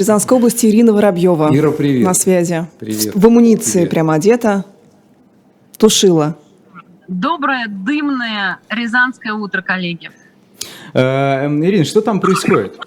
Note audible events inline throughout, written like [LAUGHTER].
Рязанской области Ирина Воробьева. Ира, привет. На связи. Привет. В амуниции Привет. прямо одета. Тушила. Доброе, дымное рязанское утро, коллеги. Э, Ирина, что там происходит?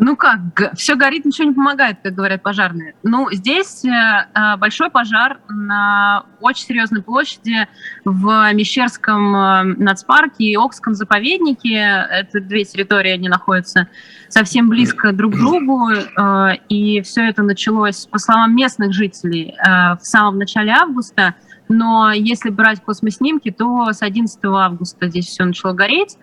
Ну как, все горит, ничего не помогает, как говорят пожарные. Ну, здесь э, э, большой пожар на очень серьезной площади в Мещерском э, нацпарке и Окском заповеднике. Это две территории, они находятся совсем близко друг к другу. э, И все это началось, по словам местных жителей, э, в самом начале августа. Но если брать космоснимки, то с 11 августа здесь все начало гореть.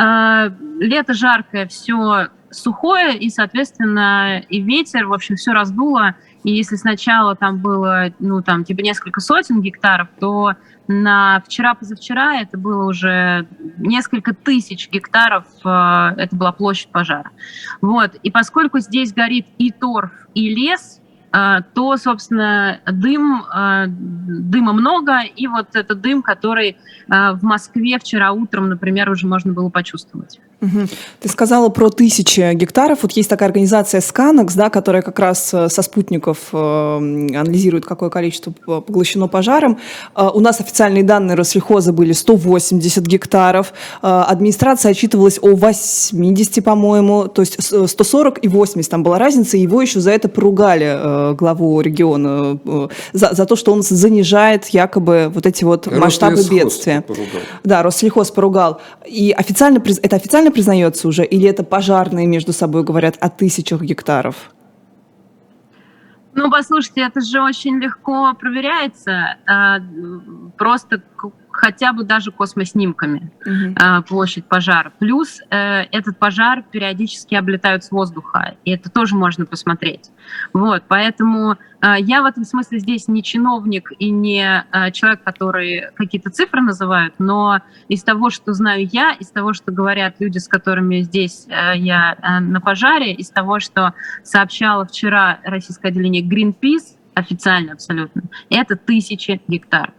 Э, Лето жаркое, все сухое, и, соответственно, и ветер, в общем, все раздуло. И если сначала там было, ну, там, типа несколько сотен гектаров, то на вчера-позавчера это было уже несколько тысяч гектаров, э, это была площадь пожара. Вот, и поскольку здесь горит и торф, и лес, то, собственно, дым, э, дыма много, и вот этот дым, который э, в Москве вчера утром, например, уже можно было почувствовать. Ты сказала про тысячи гектаров. Вот есть такая организация Scanx, да, которая как раз э, со спутников э, анализирует, какое количество поглощено пожаром. Э, У нас официальные данные Россельхоза были 180 гектаров. Э, Администрация отчитывалась о 80, по-моему. То есть с- 140 и 80 там была разница. И его еще за это поругали, э, главу региона, э, за, за то, что он занижает якобы вот эти вот масштабы Россельхоз бедствия. поругал. Да, Россельхоз поругал. И официально, это официально признается уже, или это пожарные между собой говорят о тысячах гектаров? Ну, послушайте, это же очень легко проверяется, а, просто хотя бы даже космоснимками а, площадь пожара. Плюс э, этот пожар периодически облетают с воздуха, и это тоже можно посмотреть. Вот, поэтому э, я в этом смысле здесь не чиновник и не э, человек, который какие-то цифры называют, но из того, что знаю я, из того, что говорят люди, с которыми здесь э, я э, на пожаре, из того, что сообщало вчера российское отделение Greenpeace, официально абсолютно, это тысячи гектаров.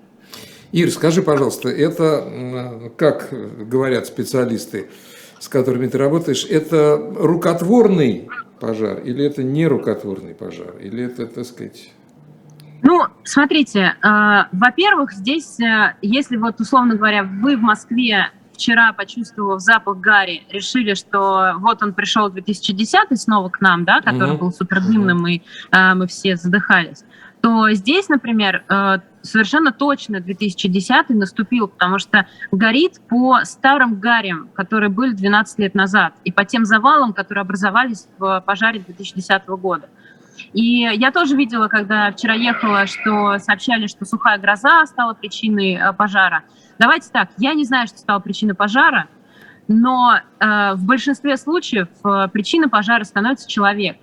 Ир, скажи, пожалуйста, это, как говорят специалисты, с которыми ты работаешь, это рукотворный пожар или это не рукотворный пожар? Или это, так сказать... Ну, смотрите, э, во-первых, здесь, э, если вот, условно говоря, вы в Москве вчера, почувствовав запах гари, решили, что вот он пришел 2010 снова к нам, да, который Мгм. был супердымным, и э, мы все задыхались, то здесь, например, э, совершенно точно 2010 наступил, потому что горит по старым гарям, которые были 12 лет назад, и по тем завалам, которые образовались в пожаре 2010 года. И я тоже видела, когда вчера ехала, что сообщали, что сухая гроза стала причиной э, пожара. Давайте так, я не знаю, что стало причиной пожара, но э, в большинстве случаев э, причиной пожара становится человек.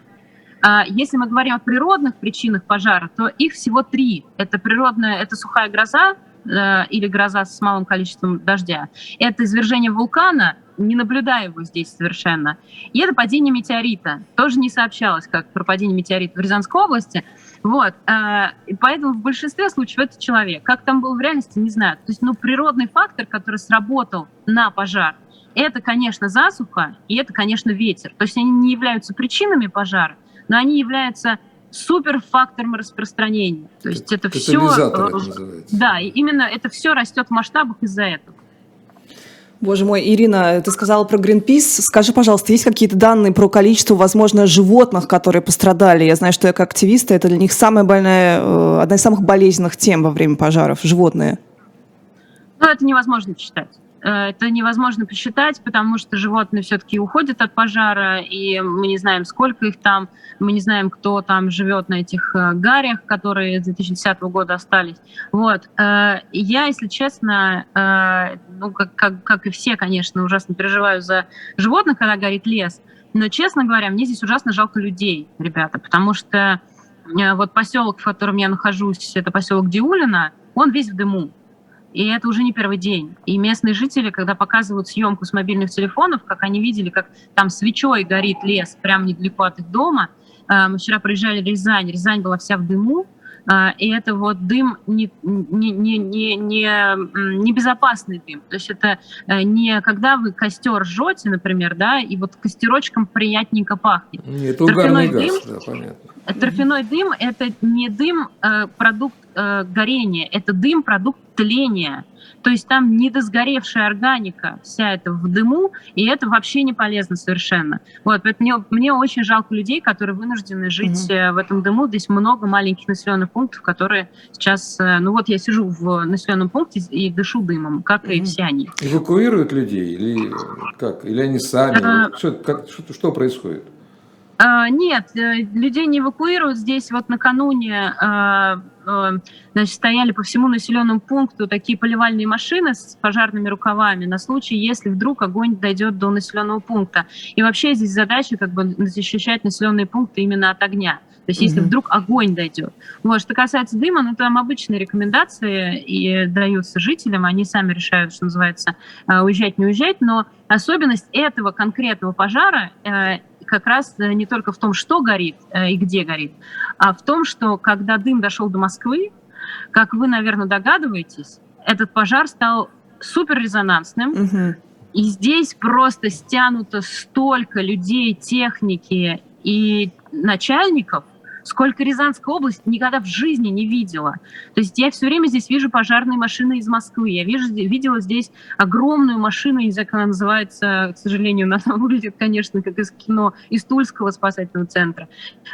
А Если мы говорим о природных причинах пожара, то их всего три. Это природная, это сухая гроза э, или гроза с малым количеством дождя. Это извержение вулкана, не наблюдая его здесь совершенно. И это падение метеорита. Тоже не сообщалось, как про падение метеорита в Рязанской области. Вот. э, И поэтому в большинстве случаев это человек. Как там был в реальности, не знаю. То есть, ну, природный фактор, который сработал на пожар, это, конечно, засуха, и это, конечно, ветер. То есть они не являются причинами пожара, но они являются суперфактором распространения. То есть это все... Катализатор это называется. Да, и именно это все растет в масштабах из-за этого. Боже мой, Ирина, ты сказала про Greenpeace. Скажи, пожалуйста, есть какие-то данные про количество, возможно, животных, которые пострадали? Я знаю, что я как активиста, это для них самая больная, э, одна из самых болезненных тем во время пожаров – животные. Но это невозможно посчитать. Э, Это невозможно посчитать, потому что животные все-таки уходят от пожара, и мы не знаем, сколько их там, мы не знаем, кто там живет на этих э, гарях, которые с 2010 года остались. Вот. Э, Я, если честно, ну, как, как, как и все, конечно, ужасно переживаю за животных, когда горит лес, но, честно говоря, мне здесь ужасно жалко людей, ребята, потому что вот поселок, в котором я нахожусь, это поселок Диулина, он весь в дыму. И это уже не первый день. И местные жители, когда показывают съемку с мобильных телефонов, как они видели, как там свечой горит лес прямо недалеко от их дома. э, Мы вчера проезжали Рязань, Рязань была вся в дыму, а, и это вот дым не, не, не, не, не, не безопасный дым. То есть это э, не когда вы костер жжете, например, да, и вот костерочком приятненько пахнет. Нет, угарный газ, дым, да, понятно. Торфяной дым – это не дым, э, продукт э, горения, это дым, продукт тления. То есть там недосгоревшая органика вся это в дыму, и это вообще не полезно совершенно. Вот, поэтому мне, мне очень жалко людей, которые вынуждены жить mm-hmm. в этом дыму. Здесь много маленьких населенных пунктов, которые сейчас... Э, ну вот я сижу в населенном пункте и дышу дымом, как mm-hmm. и все они. Эвакуируют людей или как? Или они сами? А... Что, как, что, что происходит? А, нет, э, людей не эвакуируют. Здесь вот накануне а, а, значит, стояли по всему населенному пункту такие поливальные машины с пожарными рукавами на случай, если вдруг огонь дойдет до населенного пункта. И вообще здесь задача как бы защищать населенные пункты именно от огня. То есть, если mm-hmm. вдруг огонь дойдет. Вот, что касается дыма, ну, там обычные рекомендации и даются жителям, они сами решают, что называется, уезжать, не уезжать, но особенность этого конкретного пожара э, как раз э, не только в том, что горит э, и где горит, а в том, что когда дым дошел до Москвы, как вы, наверное, догадываетесь, этот пожар стал суперрезонансным. Угу. И здесь просто стянуто столько людей, техники и начальников – сколько Рязанская область никогда в жизни не видела. То есть я все время здесь вижу пожарные машины из Москвы, я вижу, видела здесь огромную машину, не знаю, как она называется, к сожалению, она [LAUGHS] выглядит, конечно, как из кино, из Тульского спасательного центра.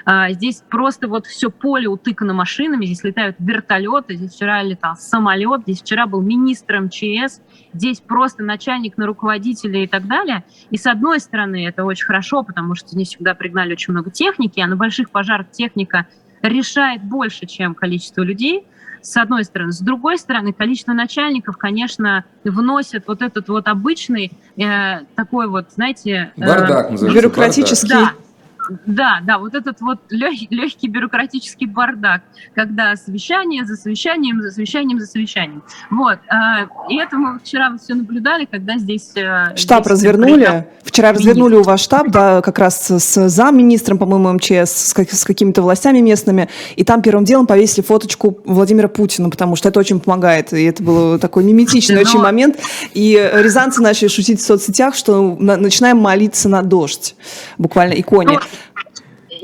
А, здесь просто вот все поле утыкано машинами, здесь летают вертолеты, здесь вчера летал самолет, здесь вчера был министр МЧС, здесь просто начальник на руководителя и так далее. И с одной стороны это очень хорошо, потому что здесь всегда пригнали очень много техники, а на больших пожарах техника техника решает больше, чем количество людей, с одной стороны. С другой стороны, количество начальников, конечно, вносит вот этот вот обычный э, такой вот, знаете... Э, бардак, бюрократический... Бардак. Да, да, да, вот этот вот лег, легкий бюрократический бардак, когда совещание за совещанием, за совещанием, за совещанием. Вот. Э, и это мы вчера все наблюдали, когда здесь... Э, штаб здесь развернули. Вчера министр. развернули у вас штаб, да, как раз с замминистром, по-моему, МЧС, с, как, с какими-то властями местными. И там первым делом повесили фоточку Владимира Путина, потому что это очень помогает. И это был такой миметичный [LAUGHS] очень момент. И рязанцы начали шутить в соцсетях, что начинаем молиться на дождь. Буквально иконе.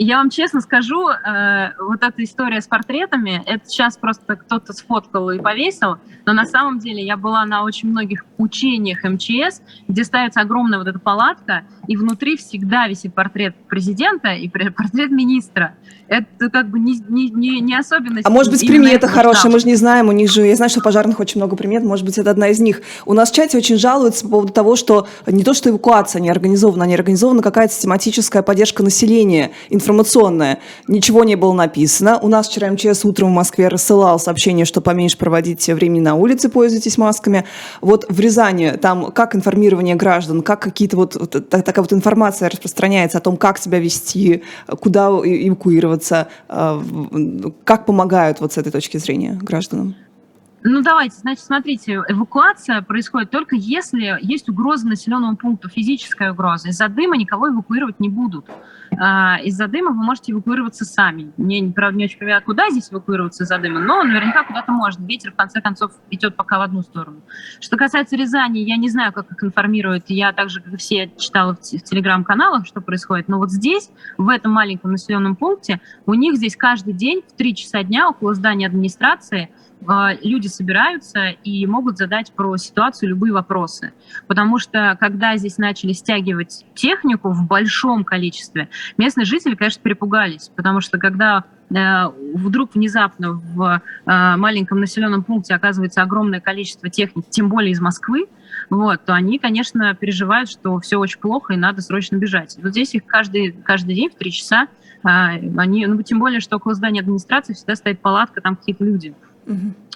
Я вам честно скажу, э, вот эта история с портретами, это сейчас просто кто-то сфоткал и повесил, но на самом деле я была на очень многих учениях МЧС, где ставится огромная вот эта палатка, и внутри всегда висит портрет президента и [LAUGHS] портрет министра. Это как бы не, не, не, не особенность. А может быть, примета хорошая, мы же не знаем, у них же, я знаю, что пожарных очень много примет, может быть, это одна из них. У нас в чате очень жалуются по поводу того, что не то, что эвакуация не организована, а не организована какая-то систематическая поддержка населения, информационная. Ничего не было написано. У нас вчера МЧС утром в Москве рассылал сообщение, что поменьше проводить времени на улице, пользуйтесь масками. Вот в Рязани там как информирование граждан, как какие-то вот, вот такая вот информация распространяется о том, как себя вести, куда эвакуироваться, а, как помогают вот с этой точки зрения гражданам? Ну, давайте, значит, смотрите, эвакуация происходит только если есть угроза населенному пункту, физическая угроза. Из-за дыма никого эвакуировать не будут. А, из-за дыма вы можете эвакуироваться сами. Мне, правда, не очень понятно, куда здесь эвакуироваться из-за дыма, но наверняка куда-то можно. Ветер, в конце концов, идет пока в одну сторону. Что касается Рязани, я не знаю, как их информируют. Я также, как и все, читала в, телеграм-каналах, что происходит. Но вот здесь, в этом маленьком населенном пункте, у них здесь каждый день в 3 часа дня около здания администрации люди собираются и могут задать про ситуацию любые вопросы. Потому что когда здесь начали стягивать технику в большом количестве, местные жители, конечно, перепугались. Потому что когда э, вдруг внезапно в э, маленьком населенном пункте оказывается огромное количество техники, тем более из Москвы, вот, то они, конечно, переживают, что все очень плохо и надо срочно бежать. Вот здесь их каждый, каждый день в три часа, а, они, ну, тем более, что около здания администрации всегда стоит палатка, там какие-то люди.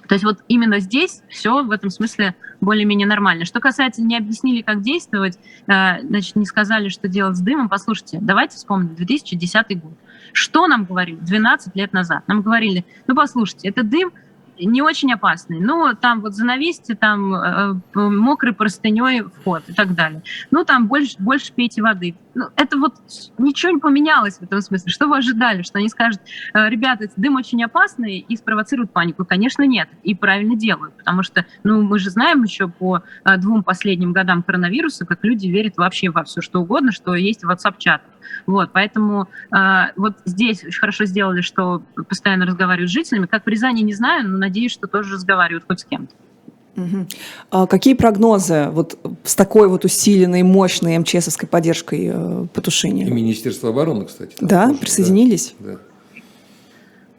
То есть вот именно здесь все в этом смысле более-менее нормально. Что касается, не объяснили, как действовать, э, значит, не сказали, что делать с дымом, послушайте, давайте вспомним 2010 год. Что нам говорили 12 лет назад? Нам говорили, ну послушайте, это дым не очень опасный. Ну, там вот занавесьте, там э, мокрой простыней вход и так далее. Ну, там больше, больше пейте воды. Ну, это вот ничего не поменялось в этом смысле. Что вы ожидали? Что они скажут, э, ребята, этот дым очень опасный и спровоцируют панику? Конечно, нет. И правильно делают. Потому что, ну, мы же знаем еще по э, двум последним годам коронавируса, как люди верят вообще во все, что угодно, что есть в WhatsApp-чатах. Вот, поэтому э, вот здесь очень хорошо сделали, что постоянно разговаривают с жителями. Как в Рязани, не знаю, но надеюсь, что тоже разговаривают хоть с кем-то. Угу. А какие прогнозы вот с такой вот усиленной, мощной МЧСовской поддержкой э, по тушению? И Министерство обороны, кстати. Да, тоже, присоединились? Да.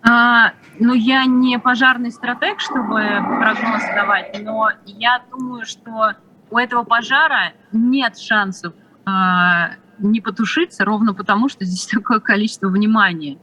А, ну, я не пожарный стратег, чтобы прогноз давать, но я думаю, что у этого пожара нет шансов а, не потушиться, ровно потому, что здесь [LAUGHS] такое количество внимания.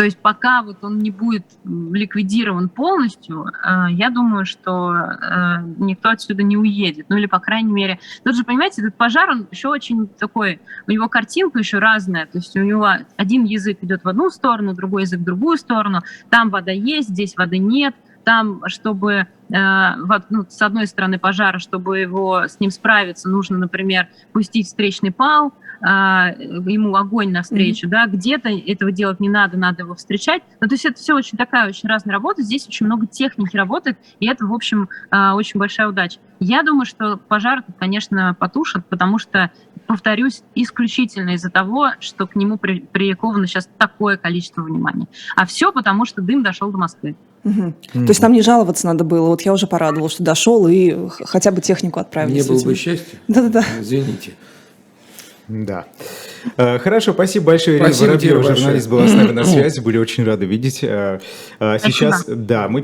То есть пока вот он не будет ликвидирован полностью, э, я думаю, что э, никто отсюда не уедет. Ну или, по крайней мере, тут же, понимаете, этот пожар, он еще очень такой, у него картинка еще разная. То есть у него один язык идет в одну сторону, другой язык в другую сторону. Там вода есть, здесь воды нет. Там, чтобы э, ну, с одной стороны пожара, чтобы его с ним справиться, нужно, например, пустить встречный пал, а, ему огонь навстречу, mm-hmm. да, где-то этого делать не надо, надо его встречать. Ну, то есть это все очень такая очень разная работа, здесь очень много техники работает, и это, в общем, а, очень большая удача. Я думаю, что пожар, конечно, потушат, потому что, повторюсь, исключительно из-за того, что к нему при, приковано сейчас такое количество внимания. А все потому, что дым дошел до Москвы. Угу. Mm-hmm. То есть нам не жаловаться надо было. Вот я уже порадовалась, что дошел и хотя бы технику отправили. Мне было бы счастье. Да-да-да. Извините. Да. Хорошо, спасибо большое, Ирина Воробьева, журналист, была с нами на связи, [CLEARS THROAT] были очень рады видеть. Сейчас, да, мы